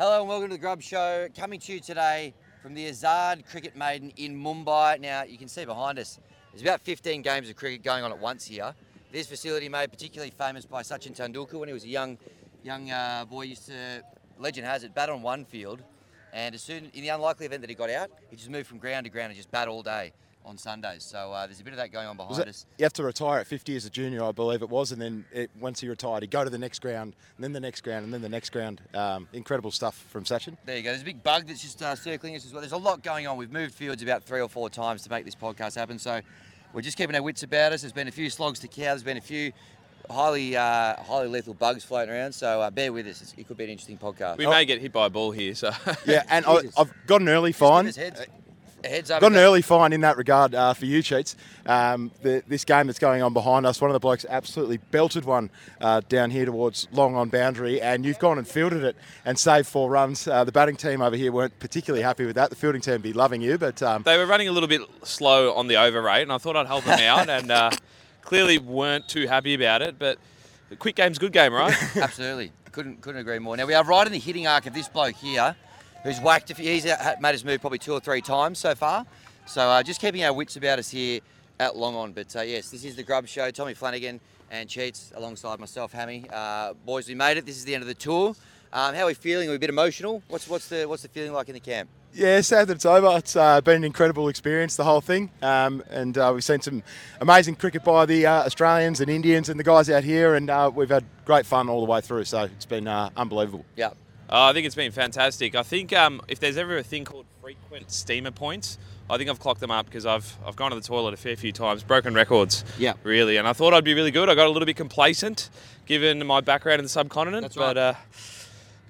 Hello and welcome to the Grub Show. Coming to you today from the Azad Cricket Maidan in Mumbai. Now, you can see behind us, there's about 15 games of cricket going on at once here. This facility made particularly famous by Sachin Tendulkar when he was a young, young uh, boy. Used to, legend has it, bat on one field, and as soon in the unlikely event that he got out, he just moved from ground to ground and just bat all day on Sundays. So uh, there's a bit of that going on behind it- us. you have to retire at 50 as a junior, I believe it was, and then it, once he retired, he'd go to the next ground, and then the next ground, and then the next ground. Um, incredible stuff from Sachin. There you go. There's a big bug that's just uh, circling us as well. There's a lot going on. We've moved fields about three or four times to make this podcast happen. So we're just keeping our wits about us. There's been a few slogs to cow. There's been a few highly uh, highly lethal bugs floating around. So uh, bear with us. It's, it could be an interesting podcast. We may get hit by a ball here, so Yeah, and I, I've got an early Just fine. Us heads, heads up. Got an early fine in that regard uh, for you, Cheats. Um, the, this game that's going on behind us, one of the blokes absolutely belted one uh, down here towards long on boundary, and you've gone and fielded it and saved four runs. Uh, the batting team over here weren't particularly happy with that. The fielding team be loving you, but um, they were running a little bit slow on the over rate, and I thought I'd help them out, and uh, clearly weren't too happy about it. But the quick game's good game, right? Absolutely. Couldn't couldn't agree more. Now we are right in the hitting arc of this bloke here, who's whacked. A few, he's uh, made his move probably two or three times so far. So uh, just keeping our wits about us here at Long On. But uh, yes, this is the Grub Show. Tommy Flanagan and Cheats alongside myself, Hammy. Uh, boys, we made it. This is the end of the tour. Um, how are we feeling? Are we a bit emotional? What's what's the what's the feeling like in the camp? Yeah, sad that it's over. It's uh, been an incredible experience, the whole thing. Um, and uh, we've seen some amazing cricket by the uh, Australians and Indians and the guys out here, and uh, we've had great fun all the way through. So it's been uh, unbelievable. Yeah. Uh, I think it's been fantastic. I think um, if there's ever a thing called frequent steamer points, I think I've clocked them up because I've I've gone to the toilet a fair few times, broken records. Yeah. Really, and I thought I'd be really good. I got a little bit complacent given my background in the subcontinent, That's but right. uh,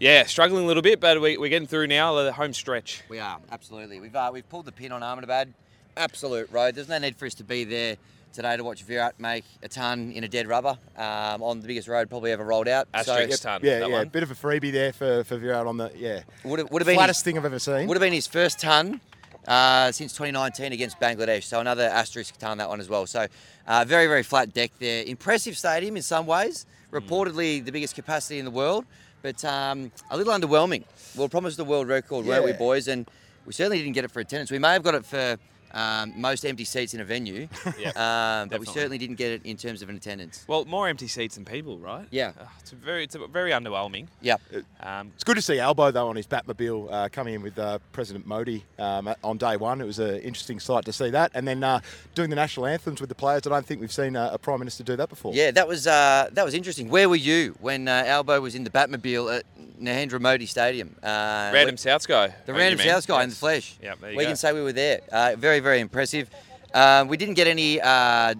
yeah, struggling a little bit. But we, we're getting through now the home stretch. We are absolutely. We've uh, we've pulled the pin on Ahmedabad. Absolute road. There's no need for us to be there today to watch Virat make a ton in a dead rubber um, on the biggest road probably ever rolled out. Asterisk so ton. Yeah, yeah, one. bit of a freebie there for, for Virat on the yeah would have, would have been flattest his, thing I've ever seen. would have been his first ton uh, since 2019 against Bangladesh. So another asterisk ton that one as well. So uh, very very flat deck there. Impressive stadium in some ways. Reportedly the biggest capacity in the world, but um, a little underwhelming. We were promised the world record, weren't we, boys? And we certainly didn't get it for attendance. We may have got it for um, most empty seats in a venue, Yep, um, but we certainly didn't get it in terms of an attendance. Well, more empty seats than people, right? Yeah. Uh, it's a very, it's a very underwhelming. Yeah, Um, It's good to see Albo though on his Batmobile uh, coming in with uh, President Modi um, on day one. It was an interesting sight to see that, and then uh, doing the national anthems with the players. I don't think we've seen uh, a prime minister do that before. Yeah, that was uh, that was interesting. Where were you when uh, Albo was in the Batmobile at Narendra Modi Stadium? Uh, random South guy. The random you mean. South guy in the flesh. Yeah, there you we go. can say we were there. Uh, very, very impressive. Um, we didn't get any uh,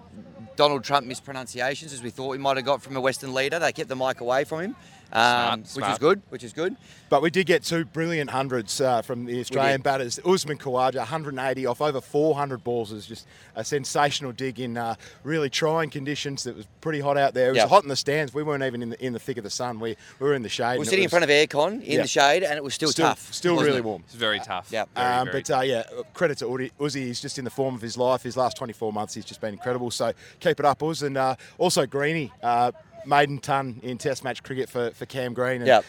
Donald Trump mispronunciations as we thought we might have got from a Western leader. They kept the mic away from him, um, Smart, which was smart. good. Which is good. But we did get two brilliant hundreds uh, from the Australian batters. Usman Khawaja, 180 off over 400 balls. is just a sensational dig in uh, really trying conditions. It was pretty hot out there. It was Yeah. hot in the stands. We weren't even in the in the thick of the sun. We, we were in the shade. We were sitting in front of aircon in Yeah. the shade, and it was still, still tough. Still really it? warm. It's very tough. Yeah. Um, but uh, yeah, credit to Uzi. Uzi. He's just in the form of his life. His last 24 months, he's just been incredible. So keep it up, Uz. And uh, also Greeny, uh, maiden ton in Test match cricket for, for Cam Green. And Yep.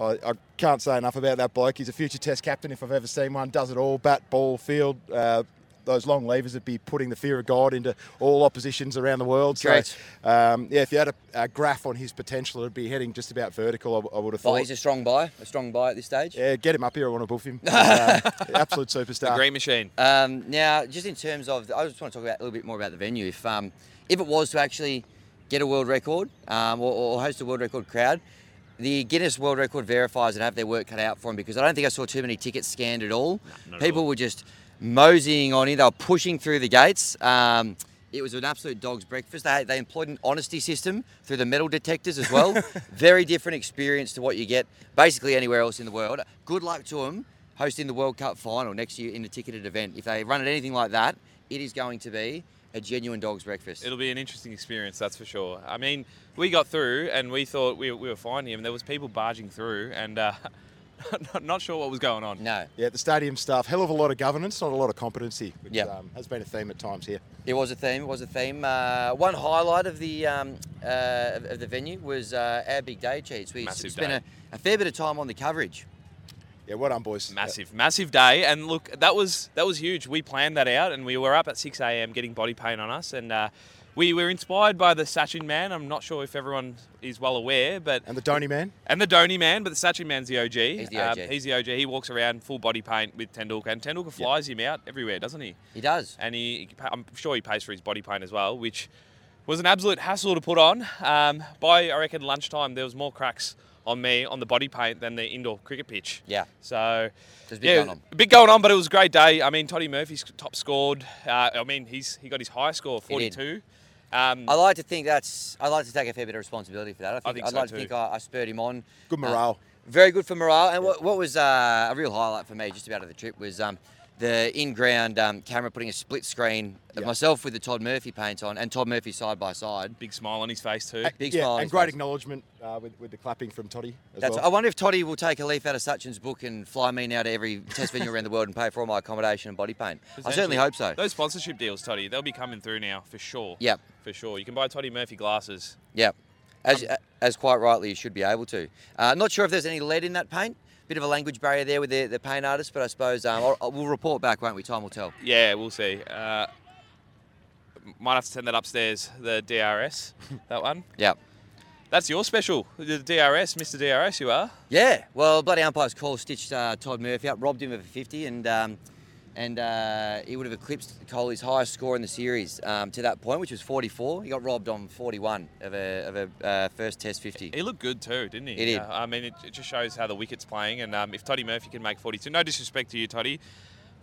I, I can't say enough about that bloke. He's a future Test captain if I've ever seen one. Does it all: bat, ball, field. Uh, those long levers would be putting the fear of God into all oppositions around the world. So, um, yeah, if you had a, a graph on his potential, it'd be heading just about vertical. I would have Well, thought. he's a strong buy, a strong buy at this stage. yeah, get him up here. I want to boof him. Uh, absolute superstar. The green machine. Um, now, just in terms of, I just want to talk about a little bit more about the venue. If um, if it was to actually get a world record um, or, or host a world record crowd, the Guinness World Record verifiers would have their work cut out for them because I don't think I saw too many tickets scanned at all. at People all. were just moseying on in. They were pushing through the gates. Um, it was an absolute dog's breakfast. They, they employed an honesty system through the metal detectors as well. Very different experience to what you get basically anywhere else in the world. Good luck to them hosting the World Cup final next year in a ticketed event. If they run it anything like that, it is going to be a genuine dog's breakfast. It'll be an interesting experience, that's for sure. I mean, we got through and we thought we, we were fine here, and there was people barging through, and uh, not, not sure what was going on. no, Yeah, the stadium staff, hell of a lot of governance, not a lot of competency, which Yep. um, has been a theme at times here. it was a theme. It was a theme. Uh, one highlight of the um, uh, of, of the venue was uh, our big day cheats. We Massive spent day. a, a fair bit of time on the coverage Yeah, well done, boys. Massive, massive day, and look, that was that was huge. We planned that out, and we were up at 6 a.m. getting body paint on us, and uh, we were inspired by the Sachin man. I'm not sure if everyone is well aware, but And the Dhoni man. and the Dhoni man, but the Sachin man's the OG. He's the OG. Um, he's the OG. He walks around full body paint with Tendulkar, and Tendulkar flies him out everywhere, doesn't he? He does. And he, I'm sure he pays for his body paint as well, which was an absolute hassle to put on. Um, by I reckon lunchtime, there was more cracks on me on the body paint than the Indore cricket pitch. Yeah. So, There's a bit yeah, going on. a bit going on, but it was a great day. I mean, Toddy Murphy's top scored. Uh, I mean, he's he got his high score, 42. Um, I like to think that's. I like to take a fair bit of responsibility for that. I think, think I'd so like too. to think I, I spurred him on. Good Uh, morale. very good for morale. And what, what was uh, a real highlight for me, just about of the trip, was um, the in-ground um, camera putting a split screen of Yeah. myself with the Todd Murphy paint on and Todd Murphy side by side. big smile on his face too. Big yeah, smile and great face. acknowledgement uh, with, with the clapping from Toddy as That's, well. I wonder if Toddy will take a leaf out of Sachin's book and fly me now to every test venue around the world and pay for all my accommodation and body paint. I certainly hope so. Those sponsorship deals, Toddy, they'll be coming through now for sure. Yep. For sure. You can buy Toddy Murphy glasses. Yeah, as, Um, as quite rightly you should be able to. Uh, not sure if there's any lead in that paint. Bit of a language barrier there with the, the paint artist, but I suppose um, I'll, I'll- we'll report back, won't we? Time will tell. Yeah, we'll see. Uh, might have to send that upstairs, the DRS, that one. Yeah. That's your special, the DRS, Mr. DRS, you are. Yeah, well, bloody umpire's call stitched uh, Todd Murphy up, robbed him of a 50, and um, and uh, he would have eclipsed Coley's highest score in the series um, to that point, which was 44. He got robbed on 41 of a, of a uh, first Test 50. He looked good too, didn't he? He did. Uh, I mean, it, it just shows how the wicket's playing, and um, if Toddy Murphy can make 42, no disrespect to you, Toddy,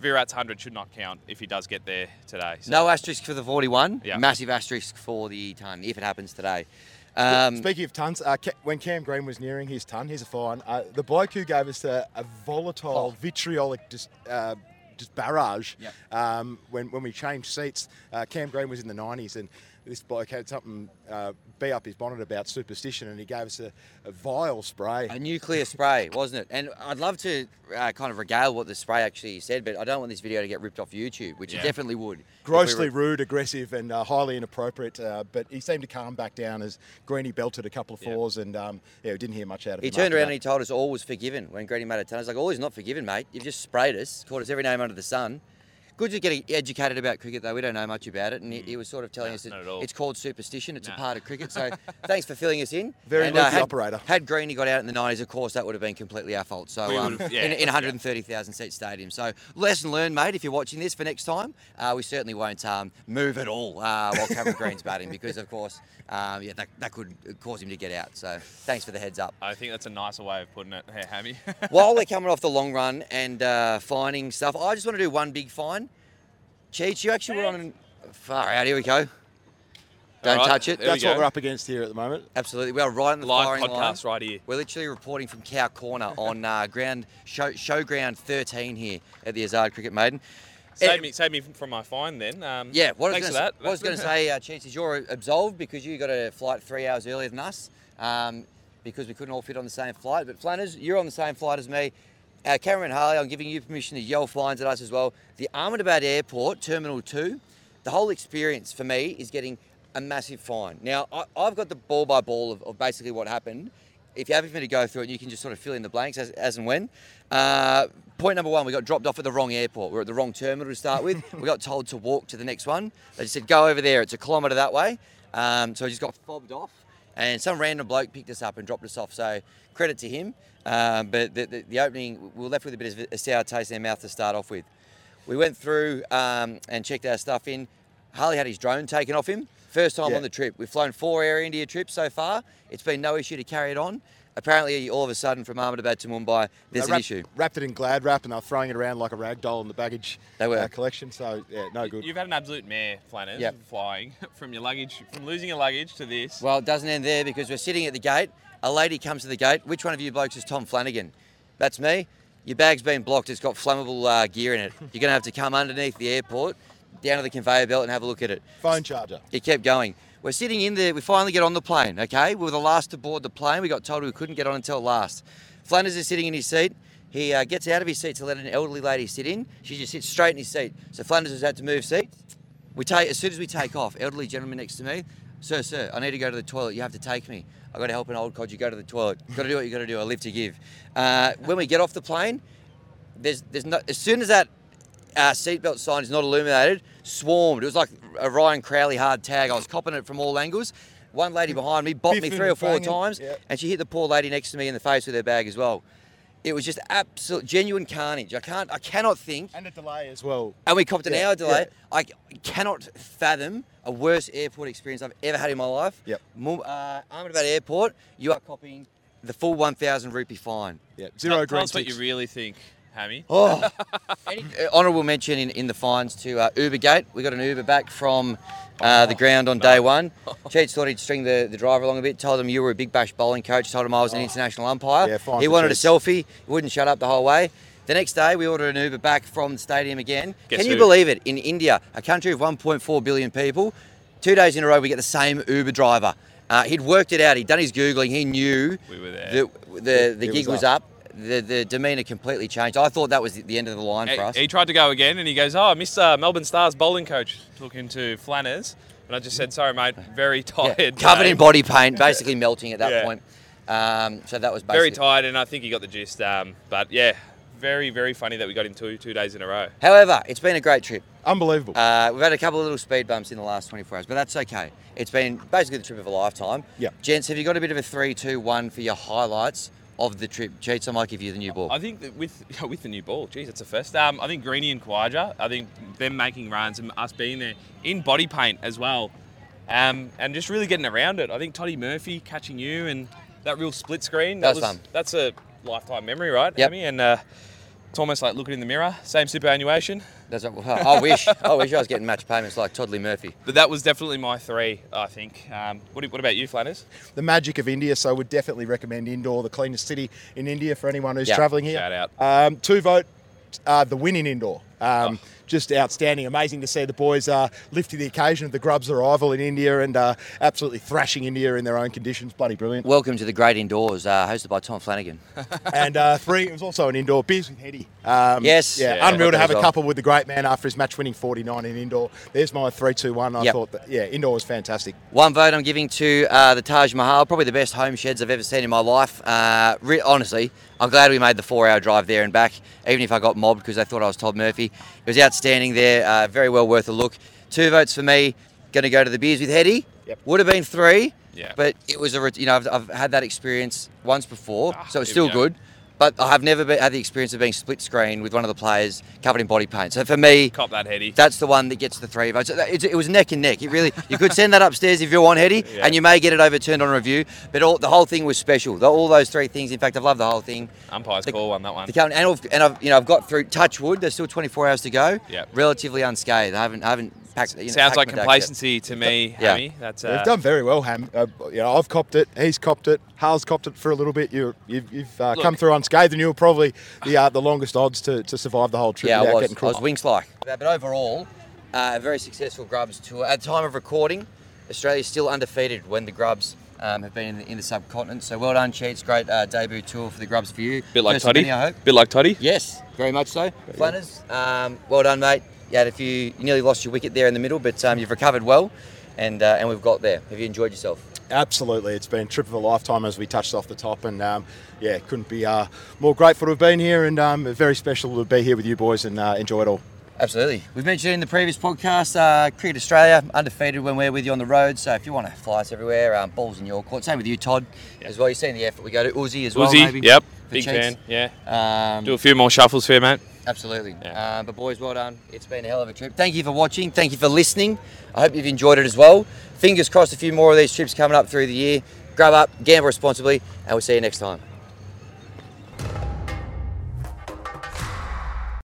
Virat's 100 should not count if he does get there today. So, No asterisk for the 41. Yeah. Massive asterisk for the ton if it happens today. Um, Speaking of tons, uh, when Cam Green was nearing his ton, here's a fine. Uh, the bloke who gave us a, a volatile, Oh. vitriolic dis, uh, just barrage Yep. um, when, when we changed seats, uh, Cam Green was in the 90s and this bloke had something uh, be up his bonnet about superstition and he gave us a, a vile spray. A nuclear spray, wasn't it? And I'd love to uh, kind of regale what the spray actually said, but I don't want this video to get ripped off YouTube, which Yeah. it definitely would. if we Grossly were- rude, aggressive, and uh, highly inappropriate. Uh, but he seemed to calm back down as Greeny belted a couple of fours, and um, yeah, we didn't hear much out of He him. He turned around that. and he told us all was forgiven when Grady made a ton. I was like, all is not forgiven, mate. You've just sprayed us, called us every name under the sun. Good to get educated about cricket, though. We don't know much about it. And he, he was sort of telling No, us that not at all. it's called superstition. It's a part of cricket. So thanks for filling us in. Very and, uh, had, operator. Had Greeny got out in the 90s, of course, that would have been completely our fault. So um, yeah, in, in yeah. 130,000 seat stadium. So lesson learned, mate. If you're watching this for next time, uh, we certainly won't um, move at all uh, while Cameron Green's batting because, of course, um, yeah, that, that could cause him to get out. So thanks for the heads up. I think that's a nicer way of putting it, hey, Hammy. While we're coming off the long run and uh, finding stuff, I just want to do one big fine. Cheech, you actually were on an, far out. Here we go. Don't All right, touch it. there we That's what we're up against here at the moment. Absolutely, we are right in the Live firing line. podcast right here. We're literally reporting from Cow Corner on uh, ground show, showground 13 here at the Azad Cricket Maidan. Save Eh, me, save me from my fine then. Um, Yeah, what I was thanks gonna, that. What I was going to say, uh, Cheech, is you're absolved because you got a flight three hours earlier than us um, because we couldn't all fit on the same flight. But Flanners, you're on the same flight as me. Uh, Cameron Harley, I'm giving you permission to yell fines at us as well. The Ahmedabad Airport, Terminal 2, the whole experience for me is getting a massive fine. Now, I, I've got the ball by ball of, of basically what happened. If you're happy for me to go through it, you can just sort of fill in the blanks as, as and when. Uh, point number one, we got dropped off at the wrong airport. We're at the wrong terminal to start with. we got told to walk to the next one. They just said, go over there. It's a kilometre that way. Um, so we just got fobbed off. And some random bloke picked us up and dropped us off. So credit to him. Um, but the, the, the opening, we were left with a bit of a sour taste in our mouth to start off with. We went through um, and checked our stuff in. Harley had his drone taken off him. First time Yeah. on the trip. We've flown four Air India trips so far. It's been no issue to carry it on. Apparently, all of a sudden, from Ahmedabad to Mumbai, there's They an issue. Wrapped it in glad wrap and they're throwing it around like a rag doll in the baggage They were. uh, collection. So yeah, no good. You've had an absolute mare, Flanners, Yep. flying from your luggage, from losing your luggage to this. Well, it doesn't end there because we're sitting at the gate. A lady comes to the gate. Which one of you blokes is Tom Flanagan? That's me. Your bag's been blocked. It's got flammable uh, gear in it. You're going to have to come underneath the airport, down to the conveyor belt, and have a look at it. Phone charger. It kept going. We're sitting in there. We finally get on the plane. Okay, we were the last to board the plane. We got told we couldn't get on until last. Flanders is sitting in his seat. He uh, gets out of his seat to let an elderly lady sit in. She just sits straight in his seat. So Flanders has had to move seats. We take as soon as we take off. Elderly gentleman next to me. Sir, sir, I need to go to the toilet. You have to take me. I got to help an old codger go to the toilet. Got to do what you got to do. I live to give. Uh, when we get off the plane, there's there's no as soon as that uh, seatbelt sign is not illuminated, swarmed. It was like a Ryan Crowley hard tag. I was copping it from all angles. One lady behind me bopped me three or four banging, times, yeah. and she hit the poor lady next to me in the face with her bag as well. It was just absolute genuine carnage. I can't, I cannot think. And a delay as well. And we copped an Yeah, hour delay. yeah. I cannot fathom a worse airport experience I've ever had in my life. Yep. Mum- Uh, Ahmedabad Airport, you are copying the full 1,000 rupee fine. Yeah, Tell, zero tell green us what you really think, Hammy. Oh, Any, uh, honourable mention in, in the fines to uh, Ubergate. We got an Uber back from uh, the ground on day one. Cheats thought he'd string the, the driver along a bit. Told him you were a big bash bowling coach. Told him I was an international umpire. Yeah, fine he for wanted Cheats. a selfie. He wouldn't shut up the whole way. The next day, we ordered an Uber back from the stadium again. Guess Can you who? believe it? In India, a country of 1.4 billion people, two days in a row, we get the same Uber driver. Uh, he'd worked it out. He'd done his googling. He knew We were there. the the, the It gig was was up. The, the demeanour completely changed. I thought that was the- the end of the line He, for us. he tried to go again, and he goes, "Oh, Mr. Melbourne Stars bowling coach looking to Flanners," and I just said, "Sorry, mate, very Yeah, tired, covered day. in body paint, basically melting at that Yeah. point. Um, so that was very tired." And I think he got the gist. Um, but yeah, very, very funny that we got him two two days in a row. However, it's been a great trip. Unbelievable. Uh, we've had a couple of little speed bumps in the last 24 hours, but that's okay. It's been basically the trip of a lifetime. Yeah. Gents, have you got a bit of a three, two, one for your highlights of the trip? Cheats, I might give you the new ball. I think that with with the new ball, geez, it's a first. Um, I think Greeny and Khawaja, I think them making runs and us being there in body paint as well, um, and just really getting around it. I think Toddy Murphy catching you and that real split screen. That was fun. That's a lifetime memory, right? Yep. Amy? And uh, it's almost like looking in the mirror. Same superannuation, That's what, I wish. I wish I was getting match payments like Toddley Murphy. but that was definitely my three. I think. Um, what, what about you, Flanners? the magic of India, so would definitely recommend Indore, the cleanest city in India for anyone who's Yeah. travelling here. Shout out. Um, two vote, uh, the win in Indore. Um, Oh. Just outstanding. Amazing to see the boys uh, lift to the occasion of the Grubs' arrival in India and uh, absolutely thrashing India in their own conditions. Bloody brilliant. Welcome to the Great Indoors, uh, hosted by Tom Flanagan. and uh, three, it was also an Indore. Beers with Heady. Um, Yes. Yeah, Yeah, unreal to have a well. couple with the great man after his match winning 49 in Indore. There's my 3 2 1. I Yep. thought that, yeah, Indore was fantastic. One vote I'm giving to uh, the Taj Mahal, probably the best home sheds I've ever seen in my life. Uh, re- honestly, I'm glad we made the four hour drive there and back, even if I got mobbed because they thought I was Todd Murphy. It was outstanding there, uh, very well worth a look. Two votes for me, going to go to the Beers with Heady. Yep. Would have been three, Yeah. but it was a, you know, I've, I've had that experience once before, Ah, so it's there we still go. good. But I have never been, had the experience of being split screen with one of the players covered in body paint. So for me, Cop that heady. that's the one that gets the three votes. It, it was neck and neck. It really, you could send that upstairs if you want, Heady, Yeah. and you may get it overturned on review. But all, the whole thing was special. The, all those three things. In fact, I've loved the whole thing. Umpire's the- call on that one. The and I've, and I've, you know, I've got through touch wood. There's still 24 hours to go. Yeah. Relatively unscathed. I haven't, I haven't packed. You know, Sounds packed like my dax complacency to me, Yeah. Hammy. That's They've uh, done very well, Ham. Uh, you know, I've copped it. He's copped it. Hal's copped it for a little bit. You, you've you've uh, Look. come through unscathed, and you were probably the uh, the longest odds to, to survive the whole trip Yeah, I was. getting I was crooked. winks like. But overall, uh, a very successful Grubs tour. At time of recording, Australia's still undefeated when the Grubs um, have been in the, in the subcontinent. So well done, Cheats. Great uh, debut tour for the Grubs for you. bit like First Toddy. many, I hope. Bit like Toddy. Yes, very much so. Flanners, um, well done, mate. You had a few. You nearly lost your wicket there in the middle, but um, you've recovered well, and uh, and we've got there. Have you enjoyed yourself? Absolutely, it's been a trip of a lifetime as we touched off the top, and um, yeah, couldn't be uh, more grateful to have been here, and um, very special to be here with you boys and uh, enjoy it all. Absolutely. We've mentioned in the previous podcast, uh, Cricket Australia, undefeated when we're with you on the road. So if you want to fly us everywhere, um, balls in your court. Same with you, Todd, as well. You've seen the effort we go to Uzi as well, Uzi, maybe. yep. Big Cheats. fan. Yeah. Um, Do a few more shuffles for you, mate. Absolutely. Yeah. Uh, but boys, well done. It's been a hell of a trip. Thank you for watching. Thank you for listening. I hope you've enjoyed it as well. Fingers crossed, a few more of these trips coming up through the year. Grub up, gamble responsibly, and we'll see you next time.